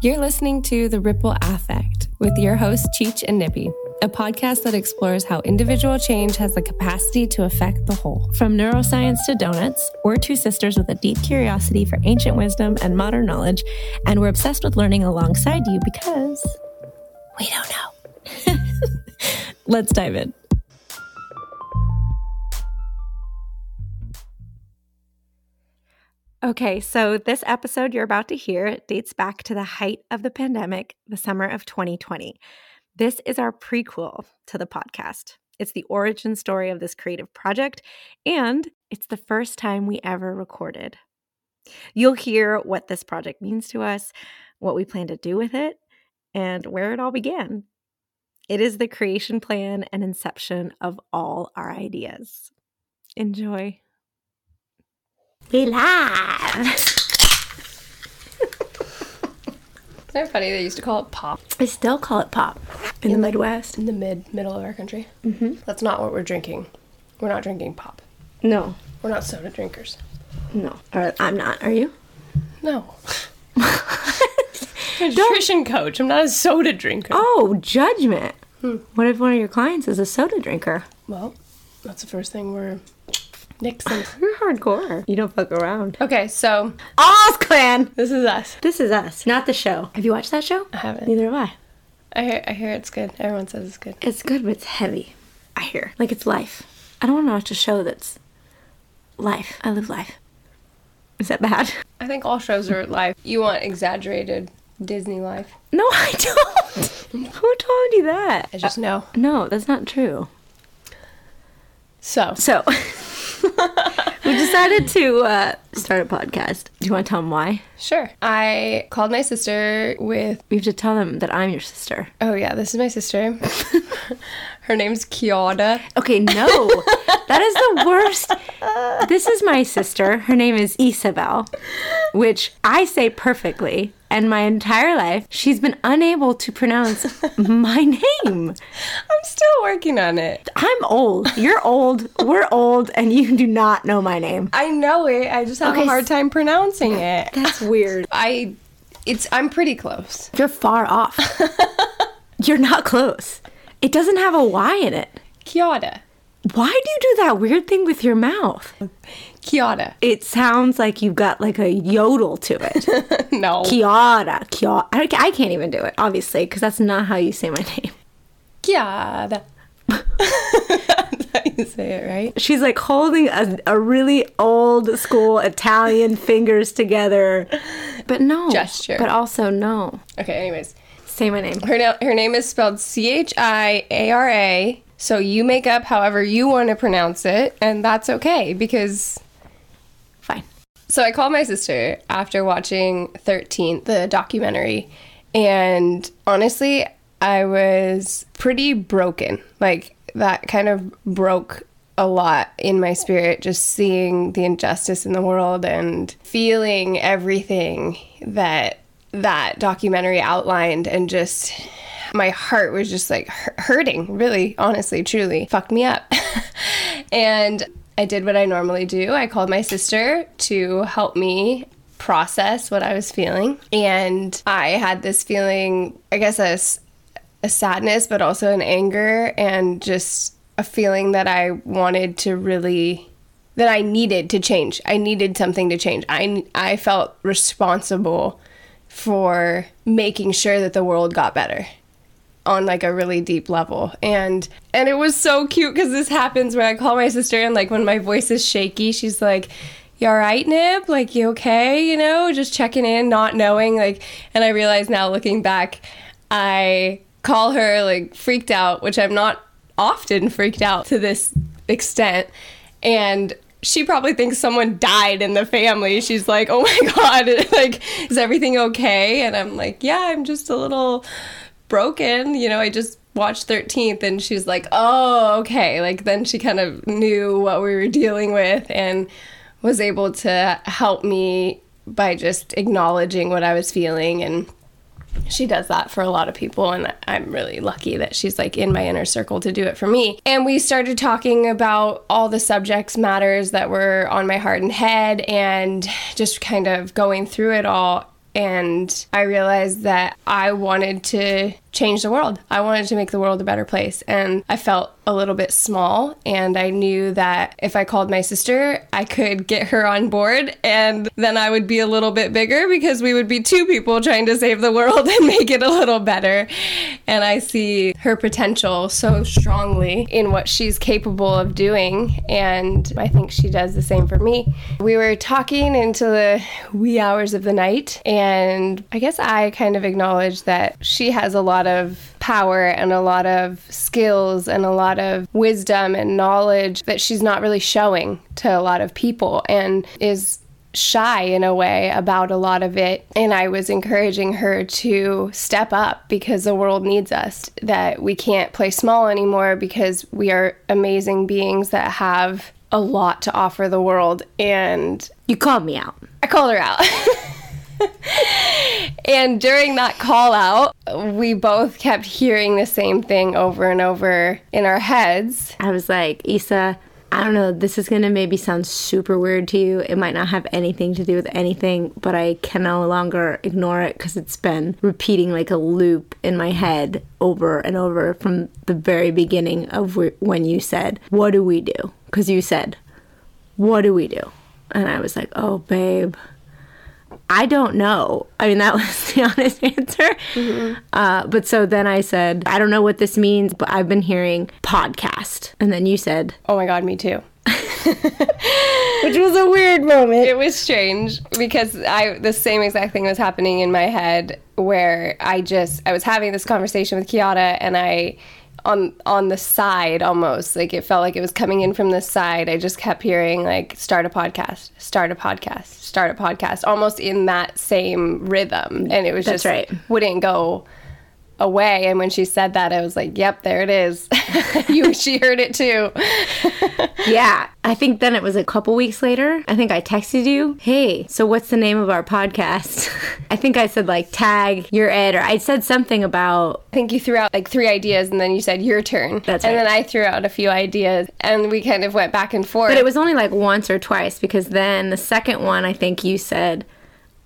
You're listening to The Ripple Affect with your hosts, Cheech and Nippy, a podcast that explores how individual change has the capacity to affect the whole. From neuroscience to donuts, we're two sisters with a deep curiosity for ancient wisdom and modern knowledge, and we're obsessed with learning alongside you because we don't know. Let's dive in. Okay, so this episode you're about to hear dates back to the height of the pandemic, the summer of 2020. This is our prequel to the podcast. It's the origin story of this creative project, and it's the first time we ever recorded. You'll hear what this project means to us, what we plan to do with it, and where it all began. It is the creation plan and inception of all our ideas. Enjoy. We live. Isn't it funny they used to call it pop I still call it pop in the Midwest. in the mid middle of our country? Mm-hmm. That's not what we're drinking. We're not drinking pop. No, We're not soda drinkers. no. Or I'm not. Are you? No. Nutrition coach. I'm not a soda drinker. Oh, judgment. What if one of your clients is a soda drinker? Well, that's the first thing we're nixing. You're hardcore. You don't fuck around. okay, so Oz Clan. this is us. This is us, not the show. Have you watched that show? I haven't. Neither have I. I hear, I hear it's good. Everyone says it's good. It's good, but it's heavy. I hear. Like it's life. I don't want to watch a show that's life. I live life. Is that bad? I think all shows are live. You want exaggerated Disney life. No, I don't. Who told you that? I just know. No, that's not true. So, So, we decided to uh, start a podcast. Do you want to tell them why? sure. I called my sister with We have to tell them that I'm your sister. Oh yeah, this is my sister. Her name's Kiara. Okay, no. that is the worst. This is my sister. Her name is Isabel, which I say perfectly. And my entire life, she's been unable to pronounce my name. I'm still working on it. I'm old. You're old. We're old. And you do not know my name. I know it. I just have Okay, a hard time pronouncing it. That's weird. I it's I'm pretty close. You're far off. You're not close. It doesn't have a Y in it. Kiara. Why do you do that weird thing with your mouth? Kiara. It sounds like you've got like a yodel to it. No. Kiara, Kiara. I, I can't even do it, obviously, because that's not how you say my name. Kiara. You say it, right? She's like holding a, a really old school Italian fingers together. But no. Gesture. But also no. Okay, anyways. Say my name. Her na- her name is spelled C H I A R A. So you make up however you want to pronounce it, and that's okay because Fine. So I called my sister after watching 13th, the documentary, and honestly, I was pretty broken. Like that kind of broke a lot in my spirit just seeing the injustice in the world and feeling everything that that documentary outlined and just my heart was just like hurting really honestly truly. Fucked me up. And i did what i normally do. I called my sister to help me process what i was feeling. And i had this feeling i guess a sadness but also an anger and just a feeling that i wanted to really that i needed to change. I needed something to change. I, I felt responsible for making sure that the world got better on like a really deep level. And and it was so cute because this happens when i call my sister and like when my voice is shaky she's like you all right nib? Like you okay? You know just checking in not knowing. Like and i realize now looking back i call her like freaked out which i'm not often freaked out to this extent. And she probably thinks someone died in the family. She's like, "Oh my god, like is everything okay?" And I'm like, "Yeah, I'm just a little broken. You know, I just watched 13th and she's like, "Oh, okay." Like then she kind of knew what we were dealing with and was able to help me by just acknowledging what I was feeling and she does that for a lot of people and i'm really lucky that she's like in my inner circle to do it for me. And we started talking about all the subjects matters that were on my heart and head and just kind of going through it all. And I realized that I wanted to change the world. I wanted to make the world a better place. And I felt a little bit small. And I knew that if I called my sister, I could get her on board. And then I would be a little bit bigger because we would be two people trying to save the world and make it a little better. And I see her potential so strongly in what she's capable of doing. And I think she does the same for me. We were talking into the wee hours of the night. And I guess I kind of acknowledged that she has a lot of power and a lot of skills and a lot of wisdom and knowledge that she's not really showing to a lot of people and is shy in a way about a lot of it. And I was encouraging her to step up because the world needs us, that we can't play small anymore because we are amazing beings that have a lot to offer the world. And You called me out. I called her out. and during that call out, we both kept hearing the same thing over and over in our heads. I was like, Isa, I don't know, this is to maybe sound super weird to you. It might not have anything to do with anything, but I can no longer ignore it because it's been repeating like a loop in my head over and over from the very beginning of when you said, What do we do? Because you said, What do we do? And I was like, Oh, babe. I don't know. I mean, that was the honest answer. Uh, but so then I said, I don't know what this means, but I've been hearing podcast. And then you said, Oh my God, me too. which was a weird moment. It was strange because I the same exact thing was happening in my head where I just I was having this conversation with Kiata and I on on the side almost like it felt like it was coming in from the side. I just kept hearing like start a podcast, start a podcast, start a podcast, almost in that same rhythm, and it was That's just right. wouldn't go away. And when she said that, I was like, "Yep, there it is." you she heard it too. yeah. I think then it was a couple weeks later. I think I texted you, hey, so what's the name of our podcast? I think I said like tag, you're it, or I said something about I think you threw out like three ideas and then you said your turn. That's right. And then I threw out a few ideas and we kind of went back and forth. But it was only like once or twice because then the second one, I think you said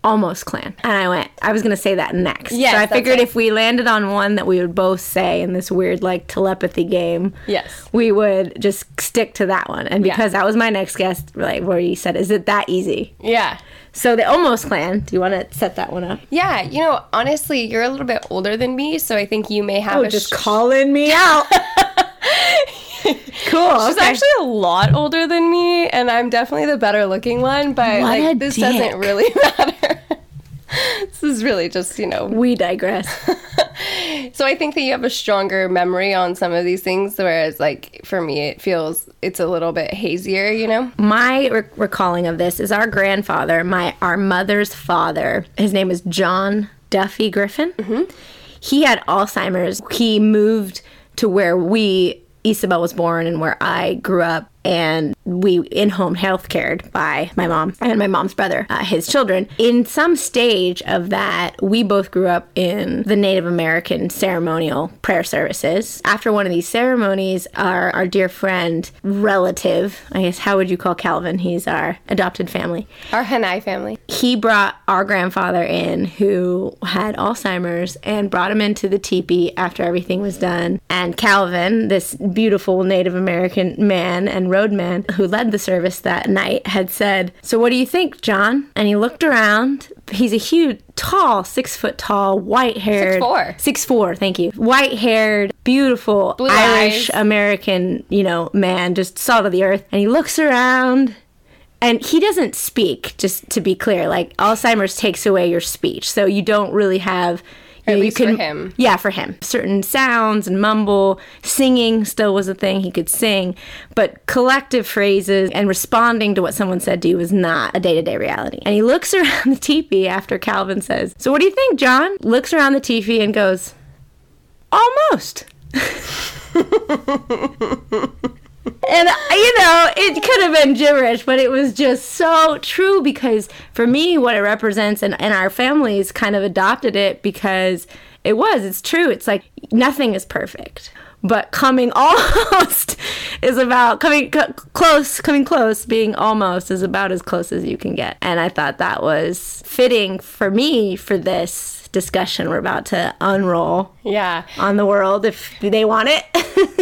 almost clan. And I went, I was going to say that next. Yes, so I figured right. if we landed on one that we would both say in this weird like telepathy game, Yes. we would just stick to that one. And Yeah. because that was my next guest, like where you said, is it that easy? Yeah. So the almost clan, do you want to set that one up? Yeah, you know, honestly, you're a little bit older than me, so I think you may have Oh, just sh- calling me out. cool. She's okay. actually a lot older than me, and I'm definitely the better looking one, but What like this dick. doesn't really matter. this is really just, you know, we digress. So I think that you have a stronger memory on some of these things, whereas like for me, it feels it's a little bit hazier, you know. my re- recalling of this is our grandfather, my our mother's father. His name is John Duffy Griffin. Mm-hmm. He had Alzheimer's. He moved to where we Isabel was born and where I grew up, and we in home health cared by my mom and my mom's brother, uh, his children. In some stage of that, we both grew up in the Native American ceremonial prayer services. After one of these ceremonies, our, our dear friend, relative, I guess, how would you call Calvin? He's our adopted family Our Hanai family. he brought our grandfather in who had Alzheimer's and brought him into the teepee after everything was done. And Calvin, this beautiful Native American man and roadman who led the service that night, had said, So what do you think, John? And he looked around. He's a huge, tall, six foot tall, white haired. 6'4". Six four, thank you. White haired, beautiful Blue Irish eyes. American, you know, man, just salt of the earth. And he looks around and he doesn't speak just to be clear like alzheimer's takes away your speech so you don't really have you At you for him. yeah for him. Certain sounds and mumble. Singing still was a thing he could sing. But collective phrases and responding to what someone said to you was not a day-to-day reality. And he looks around the teepee after calvin says so what do you think john? Looks around the teepee and goes almost And you know, it could have been gibberish, but it was just so true because for me, what it represents, and, and our families kind of adopted it because it was, it's true. It's like nothing is perfect, but coming almost is about coming c- close, coming close, being almost is about as close as you can get. And I thought that was fitting for me for this discussion we're about to unroll Yeah. on the world if they want it.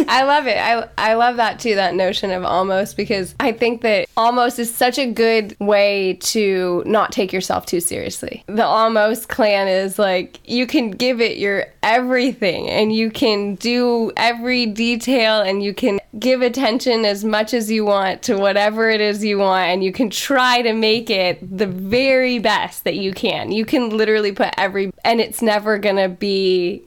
I love it. I, I love that too, that notion of almost, because I think that almost is such a good way to not take yourself too seriously. The almost clan is like you can give it your everything and you can do every detail and you can give attention as much as you want to whatever it is you want and you can try to make it the very best that you can. You can literally put every, and it's never gonna be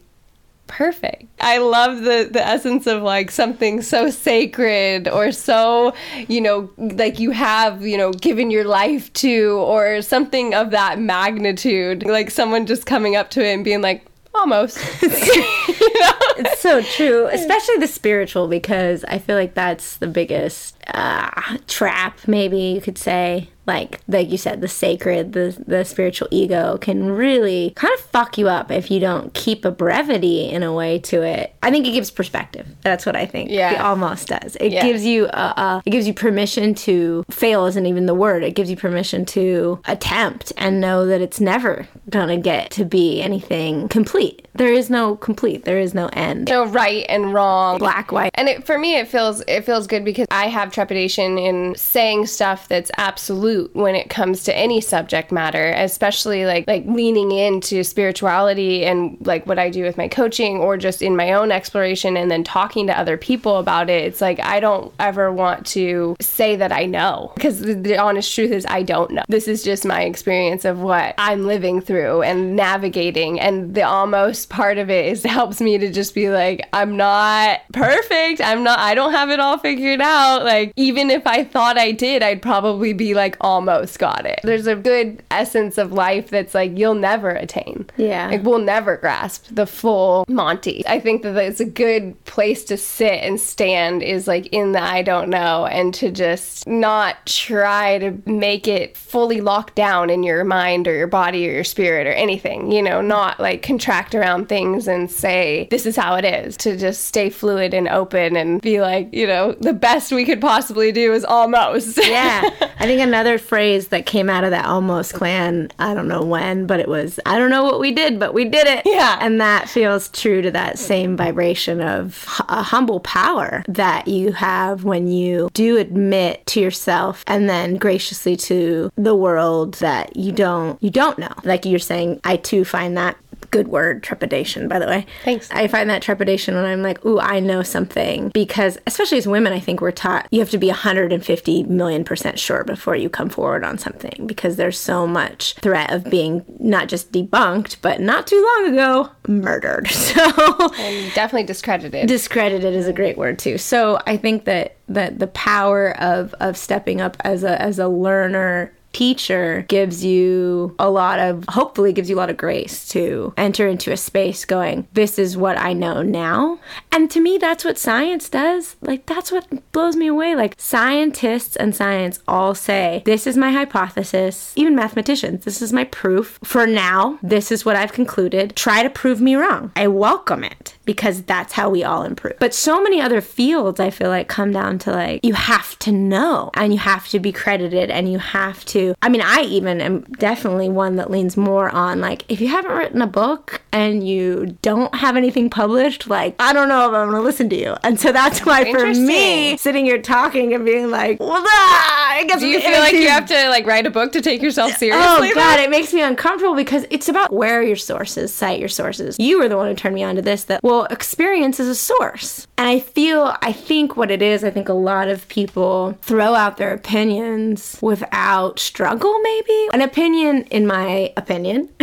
perfect. I love the the essence of like something so sacred or so, you know, like you have, you know, given your life to or something of that magnitude. Like someone just coming up to it and being like almost. it's so true, especially the spiritual, because I feel like that's the biggest uh, trap, maybe you could say. Like, like you said, the sacred, the the spiritual ego can really kind of fuck you up if you don't keep a brevity in a way to it. I think it gives perspective. That's what I think. Yeah. it almost does. It Yeah. gives you a, a, it gives you permission to fail. Isn't even the word. It gives you permission to attempt and know that it's never gonna get to be anything complete. There is no complete. There is no end. no right and wrong. Black, white. And it, for me, it feels it feels good because I have trepidation in saying stuff that's absolute when it comes to any subject matter, especially like like leaning into spirituality and like what I do with my coaching or just in my own exploration and then talking to other people about it. It's like I don't ever want to say that I know because the, the honest truth is I don't know. This is just my experience of what I'm living through and navigating, and the almost part of it is helps me to just be like I'm not perfect. I'm not. I don't have it all figured out. Like even if I thought I did, I'd probably be like almost got it. There's a good essence of life that's like you'll never attain. Yeah. Like we'll never grasp the full Monty. I think that it's a good place to sit and stand is like in the I don't know and to just not try to make it fully locked down in your mind or your body or your spirit or anything, you know, not like contract around things and say this is how it is. To just stay fluid and open and be like, you know, the best we could possibly do is almost. yeah. I think another phrase that came out of that almost clan, I don't know when, but it was, I don't know what we did, but we did it. Yeah. And that feels true to that same vibration of a humble power that you have when you do admit to yourself and then graciously to the world that you don't, you don't know. Like you're saying, I too find that good word trepidation by the way Thanks. i find that trepidation when i'm like ooh i know something because especially as women i think we're taught you have to be 150 million percent sure before you come forward on something because there's so much threat of being not just debunked but not too long ago murdered so and definitely discredited. discredited is a great word too. So I think that that the power of of stepping up as a as a learner teacher gives you a lot of hopefully gives you a lot of grace to enter into a space going this is what i know now. And to me that's what science does. Like that's what blows me away. Like scientists and science all say this is my hypothesis. Even mathematicians this is my proof for now. This is what i've concluded. Try to prove me wrong. I welcome it because that's how we all improve. But so many other fields, I feel like, come down to like, you have to know and you have to be credited and you have to. I mean, I even am definitely one that leans more on like, if you haven't written a book and you don't have anything published, like, I don't know if I'm gonna listen to you. And so that's why for me, sitting here talking and being like, well, ah, I guess Do you feel like you have to like write a book to take yourself seriously? Oh god, it makes me uncomfortable because it's about where your sources, cite your sources. You were the one who turned me on to this that well, experience is a source. And I feel I think what it is, I think a lot of people throw out their opinions without struggle maybe. An opinion in my opinion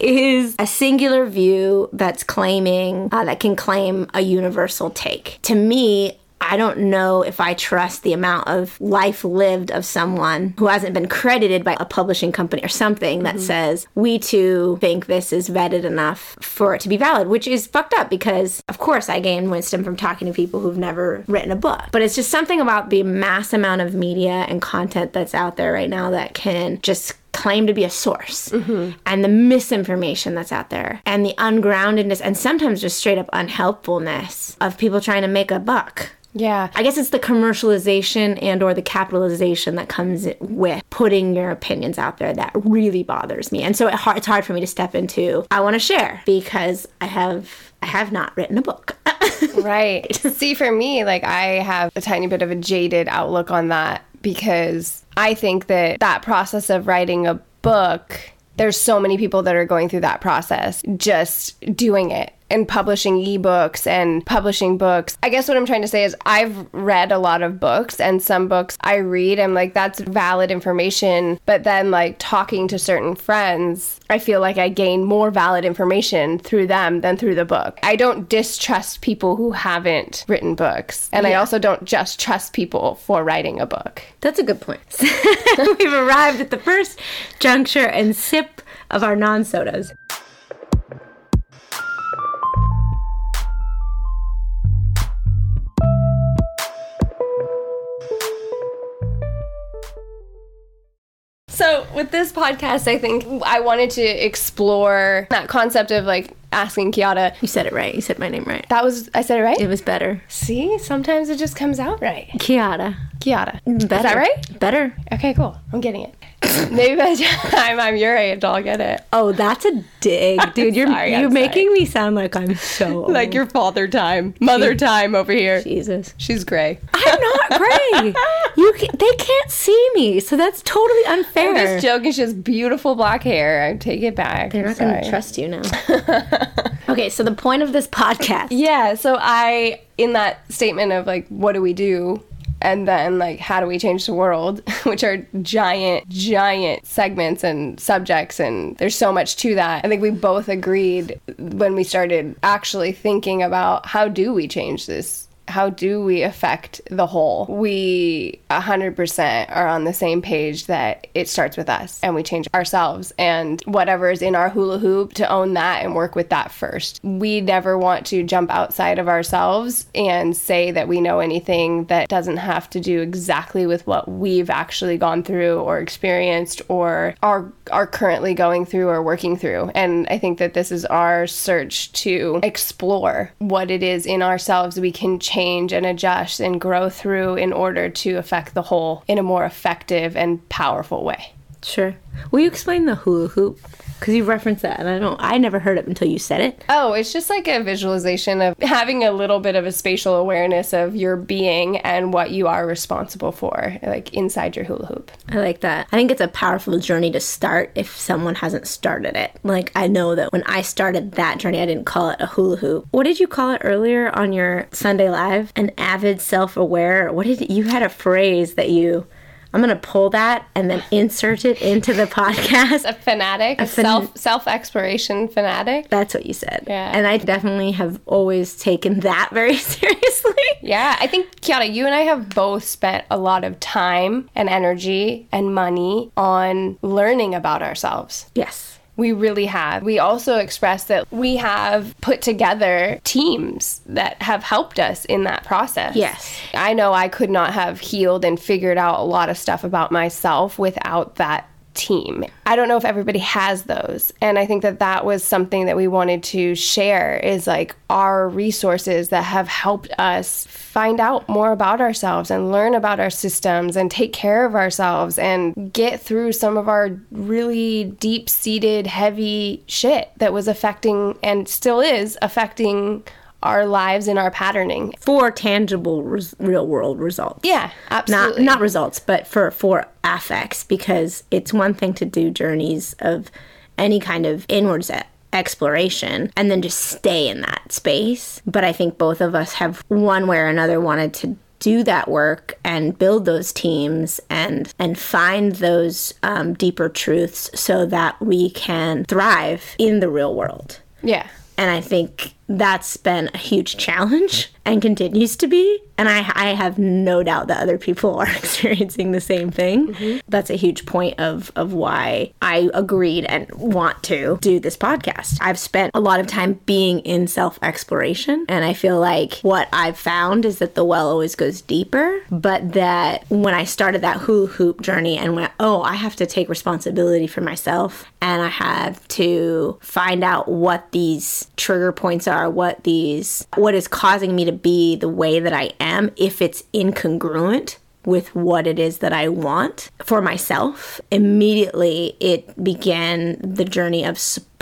is a singular view that's claiming uh, that can claim a universal take. To me, I don't know if I trust the amount of life lived of someone who hasn't been credited by a publishing company or something that mm-hmm. says, we too think this is vetted enough for it to be valid, which is fucked up because, of course, I gain wisdom from talking to people who've never written a book. But it's just something about the mass amount of media and content that's out there right now that can just claim to be a source mm-hmm. and the misinformation that's out there and the ungroundedness and sometimes just straight up unhelpfulness of people trying to make a buck. Yeah. I guess it's the commercialization and or the capitalization that comes with putting your opinions out there that really bothers me. And so it, it's hard for me to step into I want to share because I have I have not written a book. Right. See, for me, like I have a tiny bit of a jaded outlook on that because I think that that process of writing a book, there's so many people that are going through that process, just doing it and publishing ebooks and publishing books. I guess what I'm trying to say is I've read a lot of books and some books I read I'm like that's valid information, but then like talking to certain friends, I feel like I gain more valid information through them than through the book. I don't distrust people who haven't written books, and I also don't just trust people for writing a book. That's a good point. We've arrived at the first juncture and sip of our non So, with this podcast, I think I wanted to explore that concept of like asking Kiata. You said it right. You said my name right. That was, I said it right? It was better. See, sometimes it just comes out right. Kiata. Kiata. Better. Is that right? Better. Okay, cool. I'm getting it. Maybe by the time I'm your age, I'll get it. Oh, that's a dig, dude. You're sorry, I'm you're sorry. making me sound like I'm so old. Like your father time, mother time over here. Jesus. She's gray. I'm not gray. you can, they can't see me, so that's totally unfair. I'm just joking. She has beautiful black hair. I take it back. They're not going to trust you now. okay, so the point of this podcast. Yeah, so I in that statement of like what do we do and then like how do we change the world, which are giant giant segments and subjects and there's so much to that. I think we both agreed when we started actually thinking about how do we change this how do we affect the whole? We 100% are on the same page that it starts with us and we change ourselves and whatever is in our hula hoop to own that and work with that first. We never want to jump outside of ourselves and say that we know anything that doesn't have to do exactly with what we've actually gone through or experienced or are are currently going through or working through. And I think that this is our search to explore what it is in ourselves we can change and adjust and grow through in order to affect the whole in a more effective and powerful way. Sure. Will you explain the hula hoop? Because you referenced that, and I don't. I never heard it until you said it. Oh, it's just like a visualization of having a little bit of a spatial awareness of your being and what you are responsible for, like inside your hula hoop. I like that. I think it's a powerful journey to start if someone hasn't started it. Like I know that when I started that journey, I didn't call it a hula hoop. What did you call it earlier on your Sunday live? An avid self-aware. What did you had a phrase that you? I'm gonna pull that and then insert it into the podcast. A fanatic, a, fan- self self exploration fanatic. That's what you said. Yeah. And I definitely have always taken that very seriously. Yeah, I think Kiara, you and I have both spent a lot of time and energy and money on learning about ourselves. Yes. We really have. We also expressed that we have put together teams that have helped us in that process. Yes. I know I could not have healed and figured out a lot of stuff about myself without that team. I don't know if everybody has those. And I think that that was something that we wanted to share is like our resources that have helped us find out more about ourselves and learn about our systems and take care of ourselves and get through some of our really deep seated, heavy shit that was affecting and still is affecting our lives and our patterning. For tangible, res- real world results. Yeah, not absolutely. not results, but for for affects because it's one thing to do journeys of any kind of inwards e- exploration and then just stay in that space. But I think both of us have one way or another wanted to do that work and build those teams and and find those um, deeper truths so that we can thrive in the real world. yeah. And I think that's been a huge challenge and continues to be. And I, I have no doubt that other people are experiencing the same thing. Mm-hmm. That's a huge point of, of why I agreed and want to do this podcast. I've spent a lot of time being in self exploration. And I feel like what I've found is that the well always goes deeper, but that when I started that hula hoop journey and went, oh, I have to take responsibility for myself and I have to find out what these trigger points are, what these, what is causing me to be the way that I am if it's incongruent with what it is that I want for myself, immediately it began the journey of support,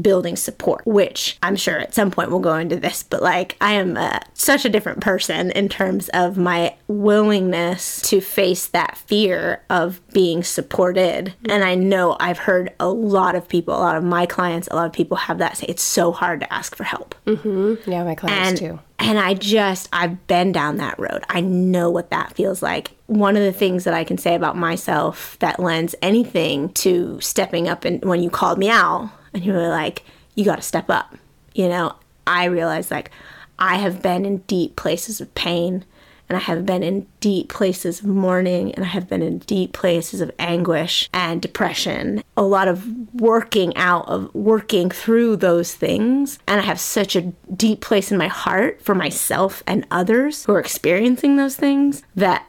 building support, which I'm sure at some point we'll go into this, but like I am a, such a different person in terms of my willingness to face that fear of being supported. And I know I've heard a lot of people, a lot of my clients, a lot of people have that say it's so hard to ask for help. Mm-hmm. Yeah, my clients and, too. And I just, I've been down that road. I know what that feels like. One of the things that I can say about myself that lends anything to stepping up and when you called me out and you were like, you got to step up. You know, I realized like I have been in deep places of pain and I have been in deep places of mourning and I have been in deep places of anguish and depression. A lot of working out of working through those things. And I have such a deep place in my heart for myself and others who are experiencing those things that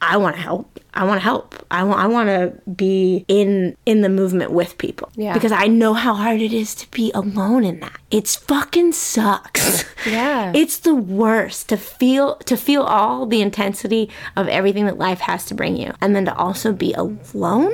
I want to help. I want to help. I want I want to be in in the movement with people. Yeah. Because I know how hard it is to be alone in that. It's fucking sucks. Yeah. it's the worst to feel to feel all the intensity of everything that life has to bring you and then to also be alone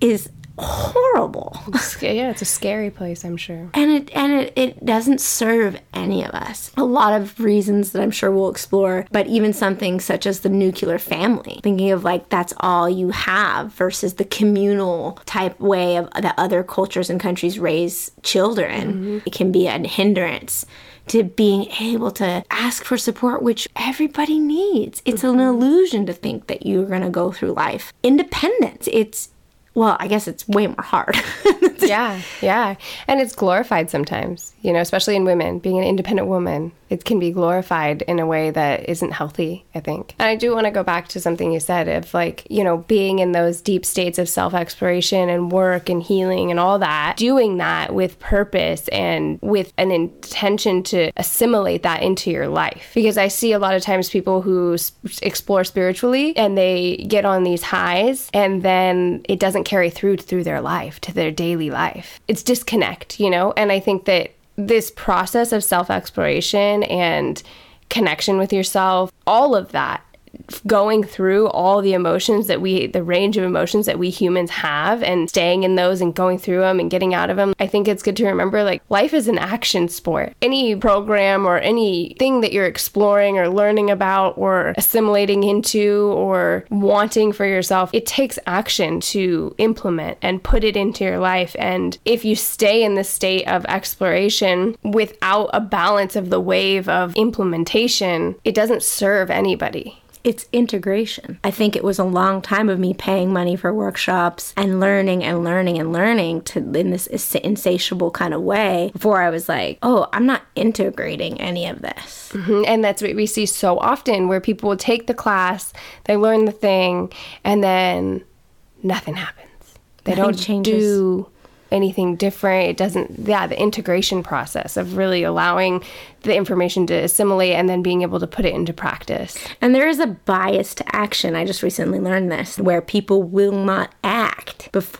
is horrible. yeah, it's a scary place, I'm sure. And it and it, it doesn't serve any of us. A lot of reasons that I'm sure we'll explore, but even something such as the nuclear family, thinking of like that's all you have versus the communal type way of that other cultures and countries raise children. Mm-hmm. It can be a hindrance to being able to ask for support, which everybody needs. It's mm-hmm. an illusion to think that you're going to go through life independent. It's well, I guess it's way more hard. yeah, yeah. And it's glorified sometimes, you know, especially in women, being an independent woman it can be glorified in a way that isn't healthy, I think. And I do want to go back to something you said of like, you know, being in those deep states of self exploration and work and healing and all that, doing that with purpose and with an intention to assimilate that into your life. Because I see a lot of times people who explore spiritually and they get on these highs and then it doesn't carry through through their life to their daily life. It's disconnect, you know? And I think that this process of self exploration and connection with yourself, all of that going through all the emotions that we, the range of emotions that we humans have, and staying in those and going through them and getting out of them, I think it's good to remember like life is an action sport. Any program or anything that you're exploring or learning about or assimilating into or wanting for yourself, it takes action to implement and put it into your life. And if you stay in the state of exploration without a balance of the wave of implementation, it doesn't serve anybody it's integration. I think it was a long time of me paying money for workshops and learning and learning and learning to in this insatiable kind of way before I was like, oh, I'm not integrating any of this. Mm-hmm. And that's what we see so often where people will take the class, they learn the thing, and then nothing happens. They nothing don't changes. do anything different. It doesn't, yeah, the integration process of really allowing the information to assimilate and then being able to put it into practice. And there is a bias to action. I just recently learned this where people will not.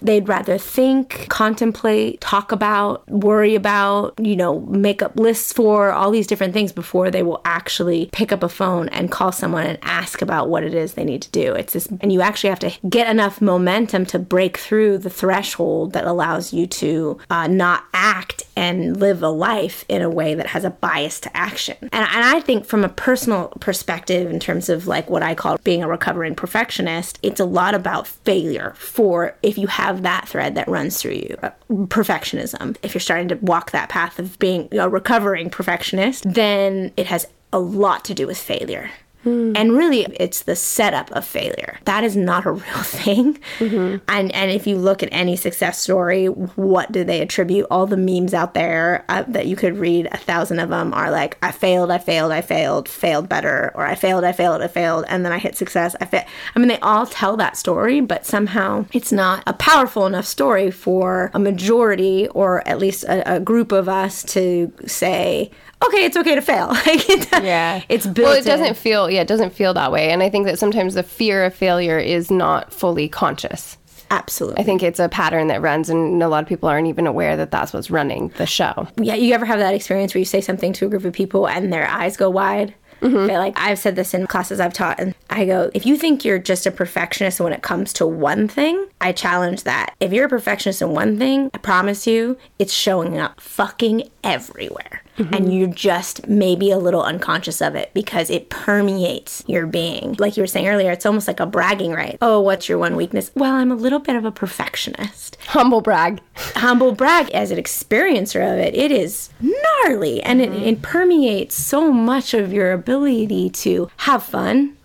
They'd rather think, contemplate, talk about, worry about, you know, make up lists for all these different things before they will actually pick up a phone and call someone and ask about what it is they need to do. It's this, and you actually have to get enough momentum to break through the threshold that allows you to uh, not act and live a life in a way that has a bias to action. And, and I think from a personal perspective, in terms of like what I call being a recovering perfectionist, it's a lot about failure for if you have that thread that runs through you, uh, perfectionism. If you're starting to walk that path of being a recovering perfectionist, then it has a lot to do with failure And really, it's the setup of failure. That is not a real thing. And and if you look at any success story, what do they attribute? All the memes out there uh, that you could read, a thousand of them are like, "I failed, I failed, I failed, failed better," or "I failed, I failed, I failed, and then I hit success." I fa-. I mean, they all tell that story, but somehow it's not a powerful enough story for a majority, or at least a, a group of us, to say, "Okay, it's okay to fail." like Yeah. it's built. Well, it doesn't in. feel yeah, it doesn't feel that way. And I think that sometimes the fear of failure is not fully conscious. Absolutely. I think it's a pattern that runs and a lot of people aren't even aware that that's what's running the show. yeah, you ever have that experience where you say something to a group of people and their eyes go wide? Mm-hmm. They're like, I've said this in classes I've taught, and I go, if you think you're just a perfectionist when it comes to one thing, I challenge that. If you're a perfectionist in one thing, I promise you, it's showing up fucking everywhere. Mm-hmm. And you're just maybe a little unconscious of it because it permeates your being. Like you were saying earlier, it's almost like a bragging right. Oh, what's your one weakness? Well, I'm a little bit of a perfectionist Humble brag. humble brag as an experiencer of it it is gnarly and it, mm-hmm. it permeates so much of your ability to have fun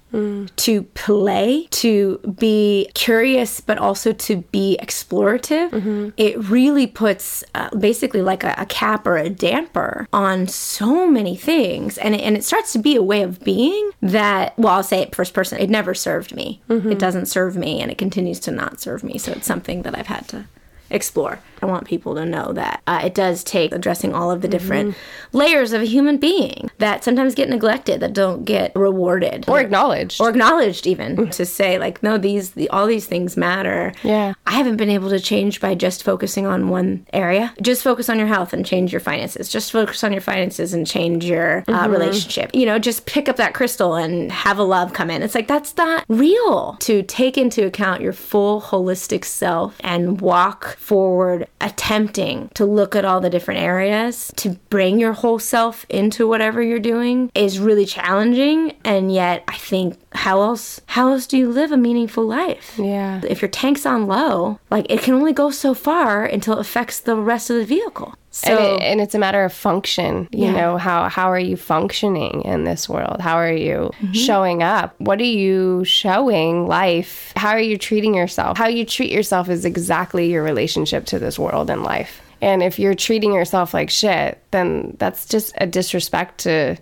to play to be curious but also to be explorative. It really puts uh, basically like a, a cap or a damper on so many things. And it, and it starts to be a way of being that well i'll say it first person it never served me. It doesn't serve me and it continues to not serve me. So it's something that i've had to explore. I want people to know that uh, it does take addressing all of the different layers of a human being that sometimes get neglected, that don't get rewarded. Or acknowledged. or acknowledged even to say like no these the, all these things matter. Yeah. i haven't been able to change by just focusing on one area. Just focus on your health and change your finances. Just focus on your finances and change your uh, relationship. You know just pick up that crystal and have a love come in. It's like that's not real. To take into account your full holistic self and walk forward attempting to look at all the different areas to bring your whole self into whatever you're doing is really challenging. And yet i think how else how else do you live a meaningful life? Yeah. if your tank's on low like it can only go so far until it affects the rest of the vehicle so and, it, and it's a matter of function you Yeah. know how how are you functioning in this world? How are you mm-hmm. showing up? What are you showing life? How are you treating yourself? How you treat yourself is exactly your relationship to this world and life. And if you're treating yourself like shit then that's just a disrespect to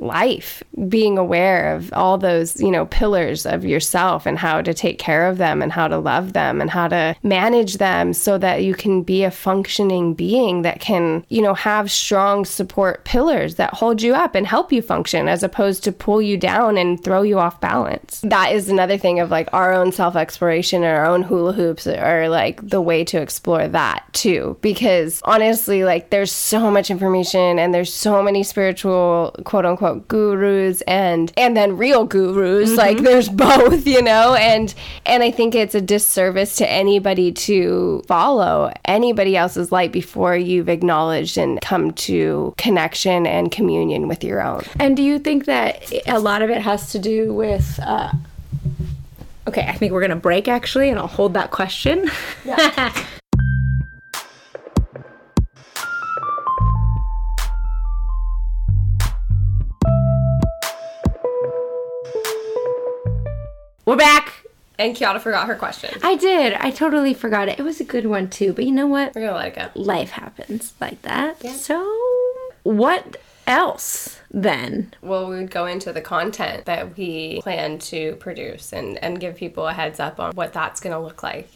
life being aware of all those you know pillars of yourself and how to take care of them and how to love them and how to manage them so that you can be a functioning being that can you know have strong support pillars that hold you up and help you function as opposed to pull you down and throw you off balance. That is another thing of like our own self exploration and our own hula hoops are like the way to explore that too because honestly like there's so much information and there's so many spiritual quote unquote gurus and and then real gurus like there's both you know? And and i think it's a disservice to anybody to follow anybody else's light before you've acknowledged and come to connection and communion with your own. And do you think that a lot of it has to do with uh okay i think we're gonna break actually and i'll hold that question we're back and Kiana forgot her question I did. I totally forgot it. It was a good one too. But you know what? we're gonna let it go Life happens like that. So, what else then? well we would go into the content that we plan to produce and and give people a heads up on what that's gonna look like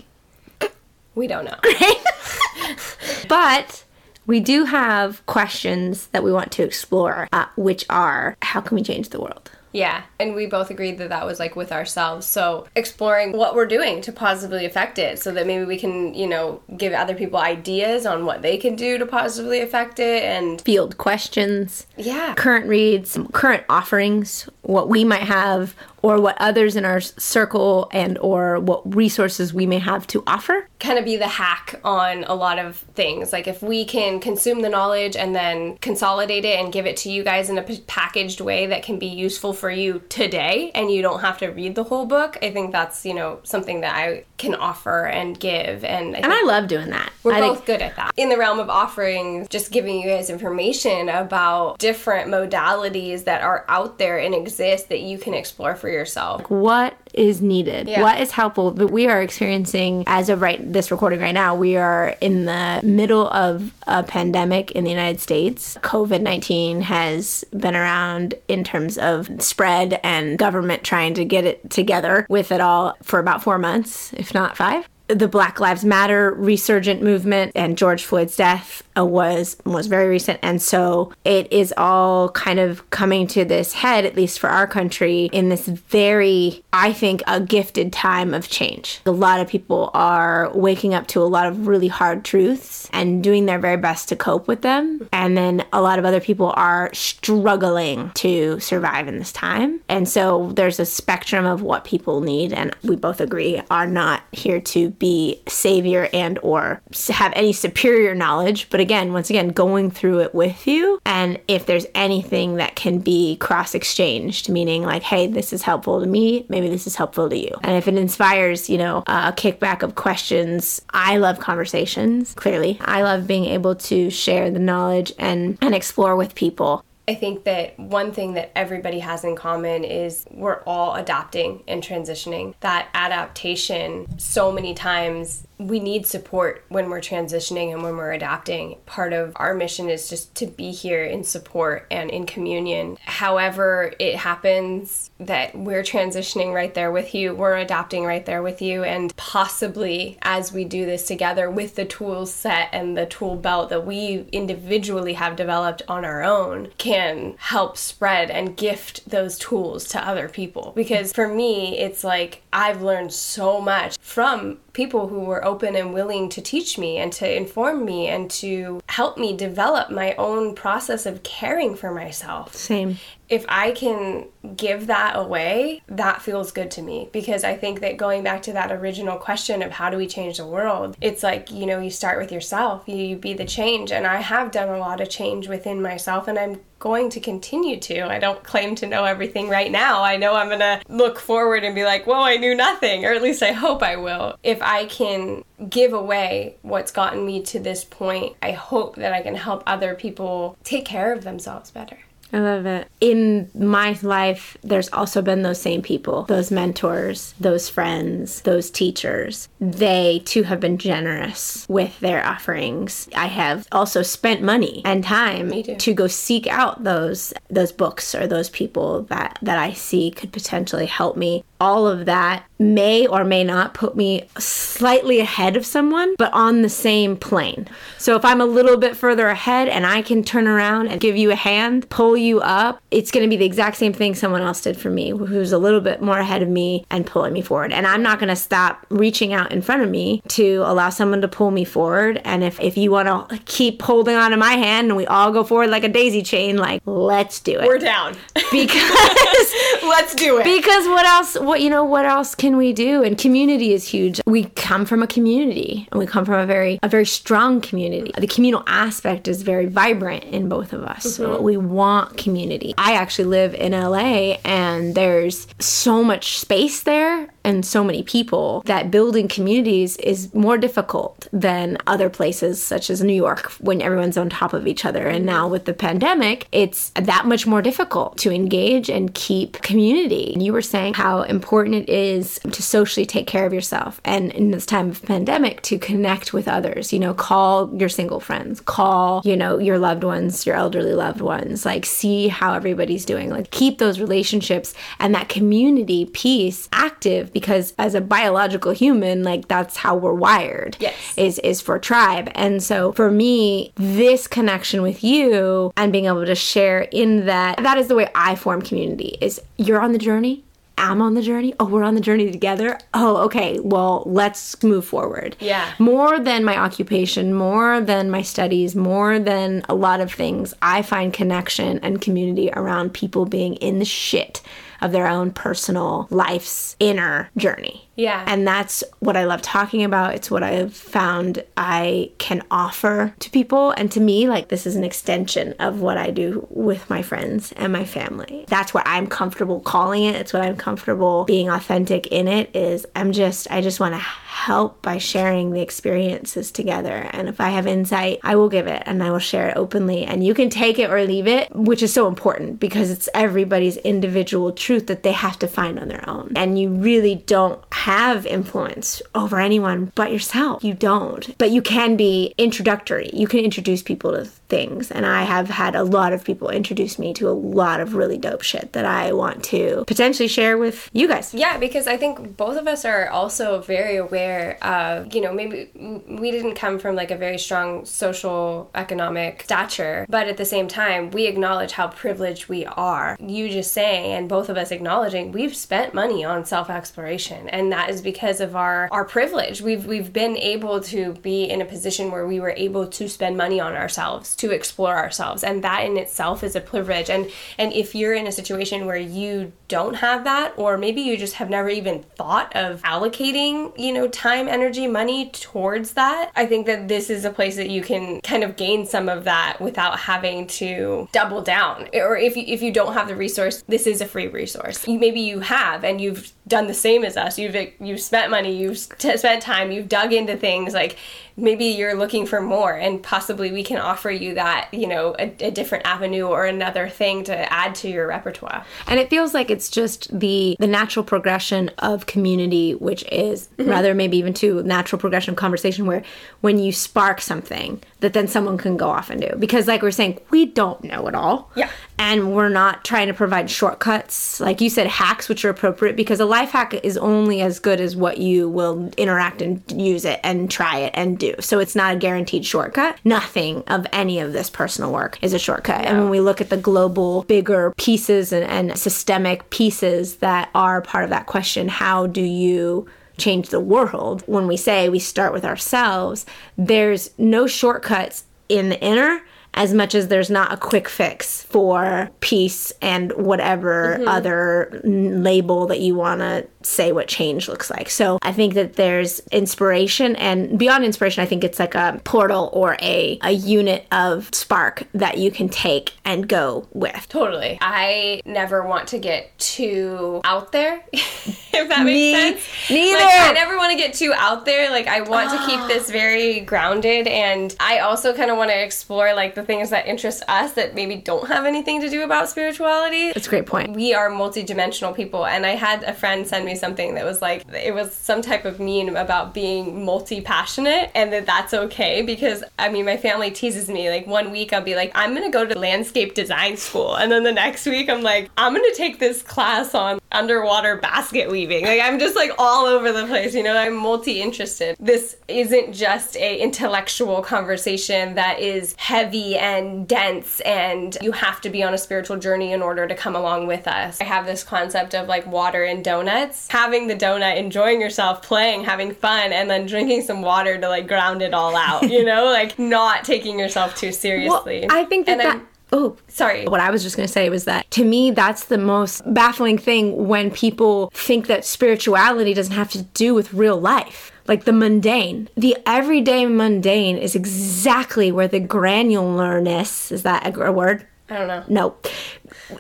we don't know But we do have questions that we want to explore, uh, which are how can we change the world? Yeah, and we both agreed that that was like with ourselves. So exploring what we're doing to positively affect it so that maybe we can, you know, give other people ideas on what they can do to positively affect it and Field questions, yeah. current reads, current offerings, what we might have, or what others in our circle and or what resources we may have to offer. Kind of be the hack on a lot of things. Like if we can consume the knowledge and then consolidate it and give it to you guys in a p- packaged way that can be useful for you today and you don't have to read the whole book, I think that's, you know, something that I can offer and give and I and I love doing that. we're I both think good at that. In the realm of offering, just giving you guys information about different modalities that are out there and exist that you can explore for yourself. what is needed, Yeah. what is helpful. But we are experiencing, as of right this recording right now, we are in the middle of a pandemic in the United States. COVID nineteen has been around in terms of spread and government trying to get it together with it all for about four months, if not five. The Black Lives Matter resurgent movement and George Floyd's death uh, was was very recent, and so it is all kind of coming to this head, at least for our country, in this very, I think, a gifted time of change. A lot of people are waking up to a lot of really hard truths and doing their very best to cope with them, and then a lot of other people are struggling to survive in this time, and so there's a spectrum of what people need, and we both agree are not here to be savior and or have any superior knowledge but again once again going through it with you and if there's anything that can be cross exchanged meaning like hey this is helpful to me maybe this is helpful to you. And if it inspires you know a kickback of questions i love conversations clearly. I love being able to share the knowledge and and explore with people I think that one thing that everybody has in common is we're all adapting and transitioning. That adaptation, so many times, we need support when we're transitioning and when we're adapting. Part of our mission is just to be here in support and in communion. However, it happens that we're transitioning right there with you, we're adapting right there with you, and possibly as we do this together with the tools set and the tool belt that we individually have developed on our own, can help spread and gift those tools to other people. Because for me, it's like I've learned so much from people who were open and willing to teach me and to inform me and to help me develop my own process of caring for myself same if I can give that away, that feels good to me because I think that going back to that original question of how do we change the world, it's like, you know, you start with yourself, you, you be the change. And I have done a lot of change within myself and I'm going to continue to. I don't claim to know everything right now. I know I'm going to look forward and be like, whoa, I knew nothing, or at least I hope I will. If I can give away what's gotten me to this point, I hope that I can help other people take care of themselves better. I love it. In my life, there's also been those same people, those mentors, those friends, those teachers. They too have been generous with their offerings. I have also spent money and time to go seek out those those books or those people that that I see could potentially help me. All of that may or may not put me slightly ahead of someone, but on the same plane. So if I'm a little bit further ahead and I can turn around and give you a hand, pull you up, it's going to be the exact same thing someone else did for me who's a little bit more ahead of me and pulling me forward. And I'm not going to stop reaching out in front of me to allow someone to pull me forward. And if, if you want to keep holding on to my hand and we all go forward like a daisy chain, like, let's do it. We're down. because Let's do it. because what else what you know what else can we do? And community is huge. We come from a community and we come from a very a very strong community. The communal aspect is very vibrant in both of us. So we want community. I actually live in la and there's so much space there and so many people that building communities is more difficult than other places such as New York when everyone's on top of each other. And now with the pandemic, it's that much more difficult to engage and keep community. You were saying how important it is to socially take care of yourself and in this time of pandemic to connect with others. You know, call your single friends, call, you know, your loved ones, your elderly loved ones, like see how everybody's doing. Like keep those relationships and that community piece active because as a biological human, like that's how we're wired. Yes. Is is for tribe. And so for me, this connection with you and being able to share in that that is the way I form community is you're on the journey. I'm on the journey. Oh, we're on the journey together. Oh, okay. Well, let's move forward. Yeah. More than my occupation, more than my studies, more than a lot of things, I find connection and community around people being in the shit of their own personal life's inner journey. Yeah. And that's what I love talking about. It's what I've found I can offer to people. And to me, like, this is an extension of what I do with my friends and my family. That's what I'm comfortable calling it. It's what I'm comfortable being authentic in it is I'm just, I just want to help by sharing the experiences together. And if I have insight, I will give it and I will share it openly. And you can take it or leave it, which is so important because it's everybody's individual truth that they have to find on their own. And you really don't have influence over anyone but yourself. You don't. But you can be introductory. You can introduce people to things. And I have had a lot of people introduce me to a lot of really dope shit that I want to potentially share with you guys. Yeah, because I think both of us are also very aware of, you know, maybe we didn't come from like a very strong social economic stature, but at the same time, we acknowledge how privileged we are. You just saying, and both of us acknowledging, we've spent money on self exploration, and that is because of our our privilege. We've we've been able to be in a position where we were able to spend money on ourselves to explore ourselves, and that in itself is a privilege. And and if you're in a situation where you don't have that, or maybe you just have never even thought of allocating, you know, time, energy, money towards that, I think that this is a place that you can kind of gain some of that without having to double down. Or if you, if you don't have the resource, this is a free resource. You, maybe you have and you've done the same as us. You've you've spent money, you've t- spent time, you've dug into things like maybe you're looking for more and possibly we can offer you that you know a, a, different avenue or another thing to add to your repertoire and it feels like it's just the the natural progression of community which is mm-hmm. rather maybe even to natural progression of conversation where when you spark something that then someone can go off and do because like we're saying we don't know it all yeah and we're not trying to provide shortcuts like you said hacks which are appropriate because a life hack is only as good as what you will interact and use it and try it and do. So it's not a guaranteed shortcut. Nothing of any of this personal work is a shortcut. Yeah. And when we look at the global, bigger pieces and, and systemic pieces that are part of that question, how do you change the world? When we say we start with ourselves, there's no shortcuts in the inner as much as there's not a quick fix for peace and whatever mm-hmm. other label that you want to say what change looks like. So I think that there's inspiration and beyond inspiration, I think it's like a portal or a, a unit of spark that you can take and go with. Totally. I never want to get too out there, if that makes Me, sense. Neither. Like, I never want to get too out there. Like I want to keep this very grounded and I also kind of want to explore like the things that interest us that maybe don't have anything to do about spirituality. That's a great point. We are multidimensional people and I had a friend send me something that was like it was some type of meme about being multi-passionate and that that's okay because I mean my family teases me like one week I'll be like I'm going to go to landscape design school and then the next week I'm like I'm going to take this class on underwater basket weaving. Like I'm just like all over the place, you know, I'm multi-interested. This isn't just a intellectual conversation that is heavy and dense and you have to be on a spiritual journey in order to come along with us. I have this concept of like water and donuts having the donut, enjoying yourself, playing, having fun, and then drinking some water to like ground it all out, you know, like not taking yourself too seriously. Well, I think that. that- Oh, sorry. What I was just going to say was that to me, that's the most baffling thing when people think that spirituality doesn't have to do with real life. Like the mundane. The everyday mundane is exactly where the granularness is that a word? I don't know. No.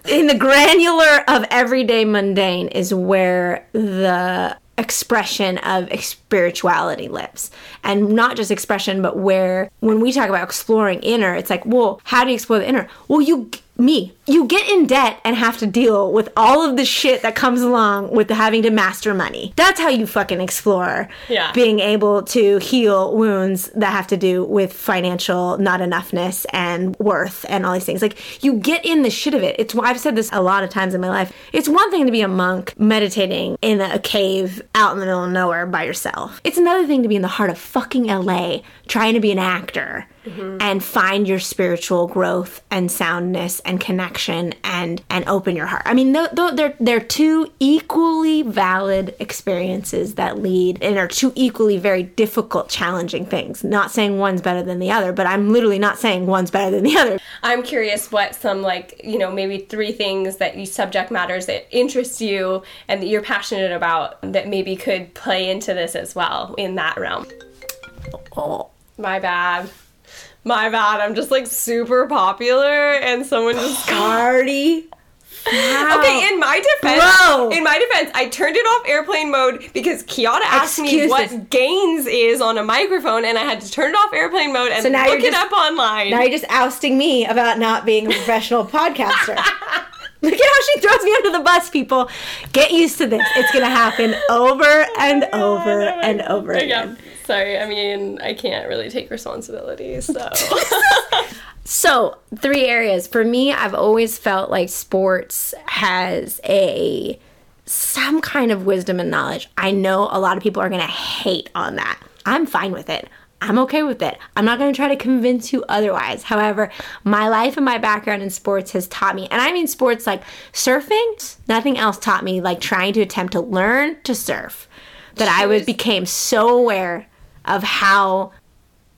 In the granular of everyday mundane is where the expression of spirituality lives. And not just expression, but where when we talk about exploring inner, it's like, well, how do you explore the inner? Well, you me. You get in debt and have to deal with all of the shit that comes along with having to master money. That's how you fucking explore yeah. being able to heal wounds that have to do with financial not enoughness and worth and all these things. Like you get in the shit of it. It's why I've said this a lot of times in my life. It's one thing to be a monk meditating in a cave out in the middle of nowhere by yourself. It's another thing to be in the heart of fucking LA trying to be an actor mm-hmm. and find your spiritual growth and soundness and connection and and open your heart. I mean, th- th- they're they're two equally valid experiences that lead and are two equally very difficult, challenging things. Not saying one's better than the other, but I'm literally not saying one's better than the other. I'm curious what some like you know maybe three things that you subject matters that interest you and that you're passionate about that maybe could play into this as well in that realm. Oh, My bad. My bad. I'm just like super popular and someone just party. Okay, in my defense, Bro. in my defense, I turned it off airplane mode because Kiana asked me what gains is on a microphone, and I had to turn it off airplane mode and So now look you're it just- up online. Now you're just ousting me about not being a professional podcaster. Look at how she throws me under the bus, people. Get used to this. It's going to happen over and oh over oh and over again. Sorry, I mean I can't really take responsibility, so So, three areas. For me, I've always felt like sports has a some kind of wisdom and knowledge. I know a lot of people are going to hate on that. I'm fine with it. I'm okay with it. I'm not going to try to convince you otherwise. However, my life and my background in sports has taught me, and I mean sports like surfing, nothing else taught me like trying to attempt to learn to surf that I was became so aware of how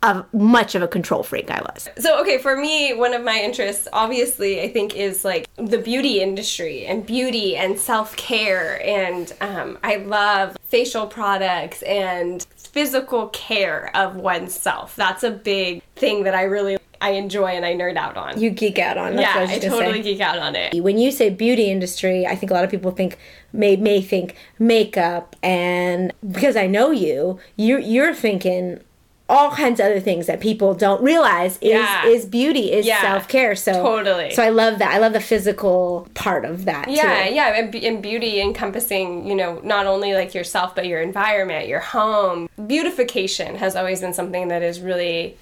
of much of a control freak I was. So, okay, for me, one of my interests, obviously, I think, is like the beauty industry and beauty and self care. And um, I love facial products and physical care of oneself. That's a big thing that I really I enjoy and I nerd out on. You geek out on. That's yeah, what I was I totally say. geek out on it. When you say beauty industry, I think a lot of people think may may think makeup, and because I know you, you you're thinking all kinds of other things that people don't realize is Yeah. is beauty, is Yeah, self care. So totally. So I love that. I love the physical part of that. Yeah, too. yeah, and, and beauty encompassing, you know, not only like yourself, but your environment, your home. Beautification has always been something that is really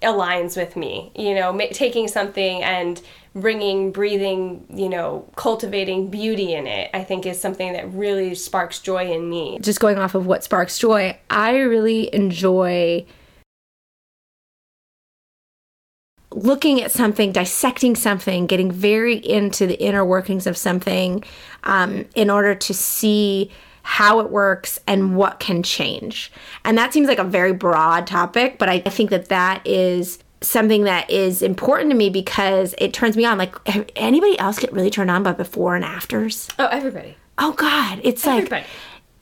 aligns with me. You know, ma- taking something and bringing, breathing, you know, cultivating beauty in it, I think is something that really sparks joy in me. Just going off of what sparks joy, I really enjoy looking at something, dissecting something, getting very into the inner workings of something um, in order to see how it works and what can change. And that seems like a very broad topic, but I, I think that that is something that is important to me because it turns me on. Like, anybody else get really turned on by before and afters? Oh, everybody. Oh, God. It's Everybody.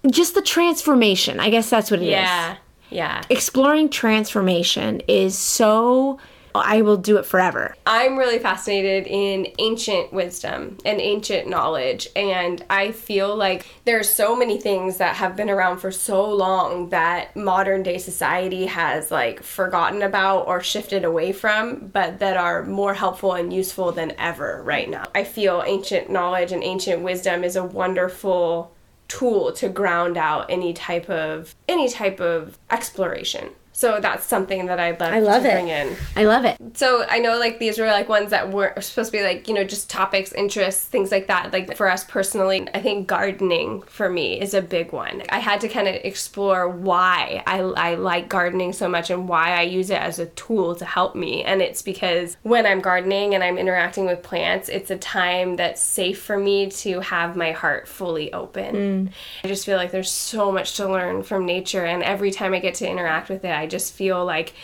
like just the transformation. I guess that's what it is Yeah. Yeah. exploring transformation is so I will do it forever. I'm really fascinated in ancient wisdom and ancient knowledge. And I feel like there's so many things that have been around for so long that modern day society has like forgotten about or shifted away from, but that are more helpful and useful than ever right now. I feel ancient knowledge and ancient wisdom is a wonderful tool to ground out any type of any type of exploration. So that's something that I'd love, I love to it. bring in. I love it. So I know like these were like ones that were supposed to be like, you know, just topics, interests, things like that. Like for us personally, I think gardening for me is a big one. I had to kind of explore why I, I like gardening so much and why I use it as a tool to help me. And it's because when I'm gardening and I'm interacting with plants, it's a time that's safe for me to have my heart fully open. Mm. I just feel like there's so much to learn from nature. And every time I get to interact with it, I just feel like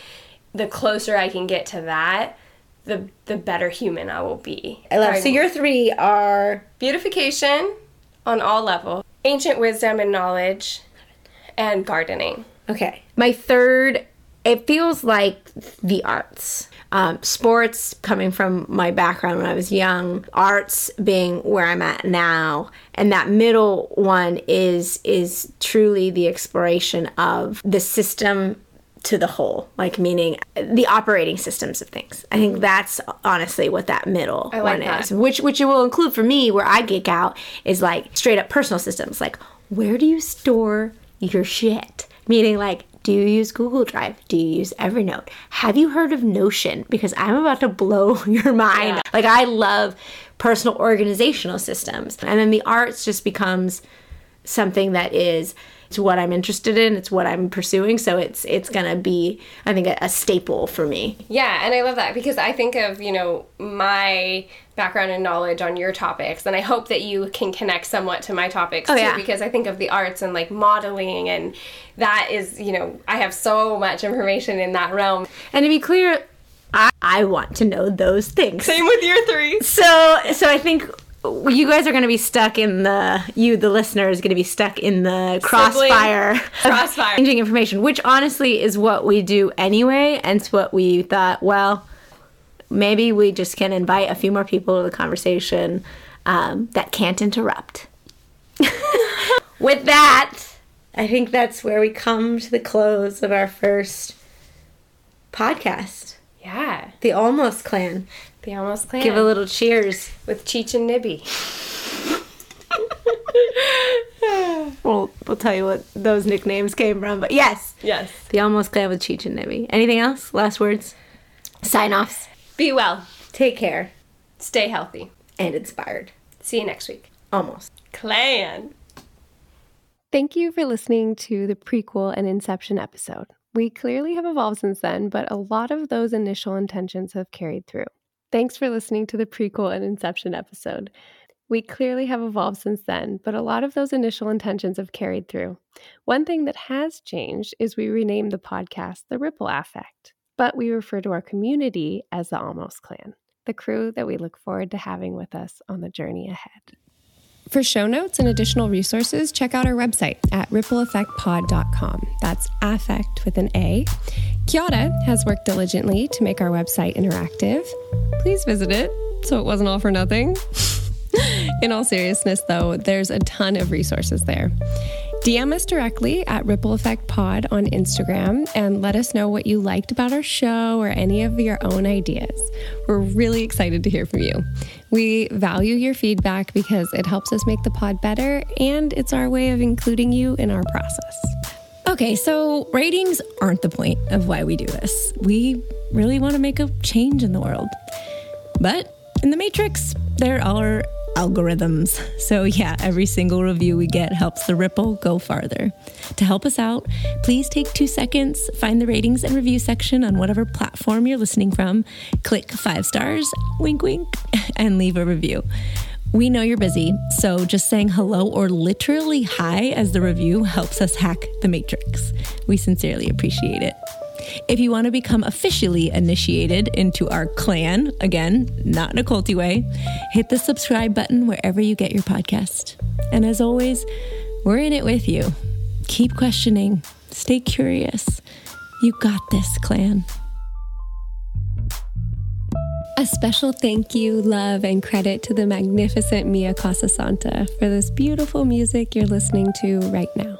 the closer I can get to that, the the better human I will be. I love. So your three are beautification on all levels, ancient wisdom and knowledge, and gardening. okay. My third, it feels like the arts. Um, sports coming from my background when I was young, arts being where I'm at now, and that middle one is is truly the exploration of the system to the whole, like meaning the operating systems of things. I think that's honestly what that middle like one that. is. Which which it will include for me where I geek out is like straight up personal systems. Like where do you store your shit? Meaning like do you use Google Drive? Do you use Evernote? Have you heard of Notion? Because I'm about to blow your mind. Yeah. Like I love personal organizational systems. And then the arts just becomes something that is It's what I'm interested in. It's what I'm pursuing. So it's it's gonna be, I think, a, a staple for me. Yeah, and I love that because I think of you know my background and knowledge on your topics, and I hope that you can connect somewhat to my topics Oh, too. yeah. Because I think of the arts and like modeling, and that is you know I have so much information in that realm. And to be clear, I, I want to know those things. Same with your three. So so I think you guys are going to be stuck in the you the listener is going to be stuck in the crossfire Crossfire. changing information which honestly is what we do anyway and it's what we thought well maybe we just can invite a few more people to the conversation um, that can't interrupt with that i think that's where we come to the close of our first podcast Yeah, the almost clan the almost clan give a little cheers with Cheech and Nibby. We'll we'll tell you what those nicknames came from. But yes, Yes. the almost clan with Cheech and Nibby. Anything else? Last words? Sign offs. Be well. Take care Stay healthy. and inspired. See you next week. Almost. Clan. Thank you for listening to the prequel and Inception episode. We clearly have evolved since then, but a lot of those initial intentions have carried through. Thanks for listening to the prequel and Inception episode. We clearly have evolved since then, but a lot of those initial intentions have carried through. One thing that has changed is we renamed the podcast The Ripple Affect, but we refer to our community as the Almost Clan, the crew that we look forward to having with us on the journey ahead. For show notes and additional resources, check out our website at rippleaffectpod.com. That's affect with an A. Kiara has worked diligently to make our website interactive. Please visit it so it wasn't all for nothing. In all seriousness, though, there's a ton of resources there. DM us directly at Ripple Affect Pod on Instagram and let us know what you liked about our show or any of your own ideas. We're really excited to hear from you. We value your feedback because it helps us make the pod better and it's our way of including you in our process. Okay, so ratings aren't the point of why we do this. We really want to make a change in the world. But in the Matrix, there are algorithms. So, yeah, every single review we get helps the ripple go farther. To help us out, please take two seconds, find the ratings and review section on whatever platform you're listening from, click five stars, wink, wink, and leave a review. We know you're busy, so just saying hello or literally hi as the review helps us hack the matrix. We sincerely appreciate it. If you want to become officially initiated into our clan, again, not in a culty way, hit the subscribe button wherever you get your podcast. And as always, we're in it with you. Keep questioning, stay curious. You got this, clan. A special thank you, love, and credit to the magnificent Mia Casasanta for this beautiful music you're listening to right now.